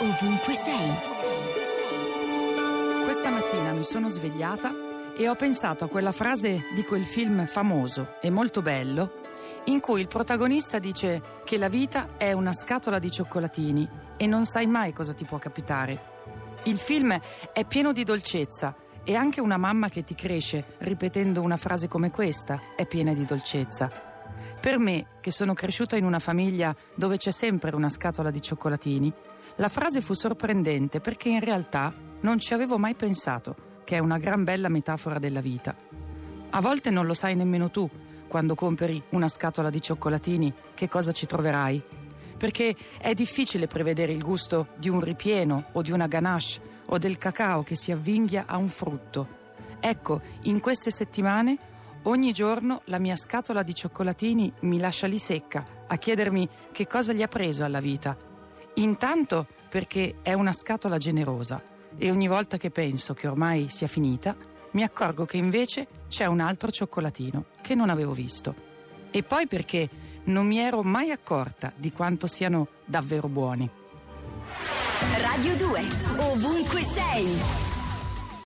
ovunque sei. Questa mattina mi sono svegliata e ho pensato a quella frase di quel film famoso e molto bello in cui il protagonista dice che la vita è una scatola di cioccolatini e non sai mai cosa ti può capitare. Il film è pieno di dolcezza e anche una mamma che ti cresce ripetendo una frase come questa è piena di dolcezza. Per me, che sono cresciuta in una famiglia dove c'è sempre una scatola di cioccolatini, la frase fu sorprendente perché in realtà non ci avevo mai pensato, che è una gran bella metafora della vita. A volte non lo sai nemmeno tu, quando compri una scatola di cioccolatini, che cosa ci troverai. Perché è difficile prevedere il gusto di un ripieno o di una ganache o del cacao che si avvinghia a un frutto. Ecco, in queste settimane Ogni giorno la mia scatola di cioccolatini mi lascia lì secca a chiedermi che cosa gli ha preso alla vita. Intanto perché è una scatola generosa e ogni volta che penso che ormai sia finita, mi accorgo che invece c'è un altro cioccolatino che non avevo visto. E poi perché non mi ero mai accorta di quanto siano davvero buoni. Radio 2, ovunque sei.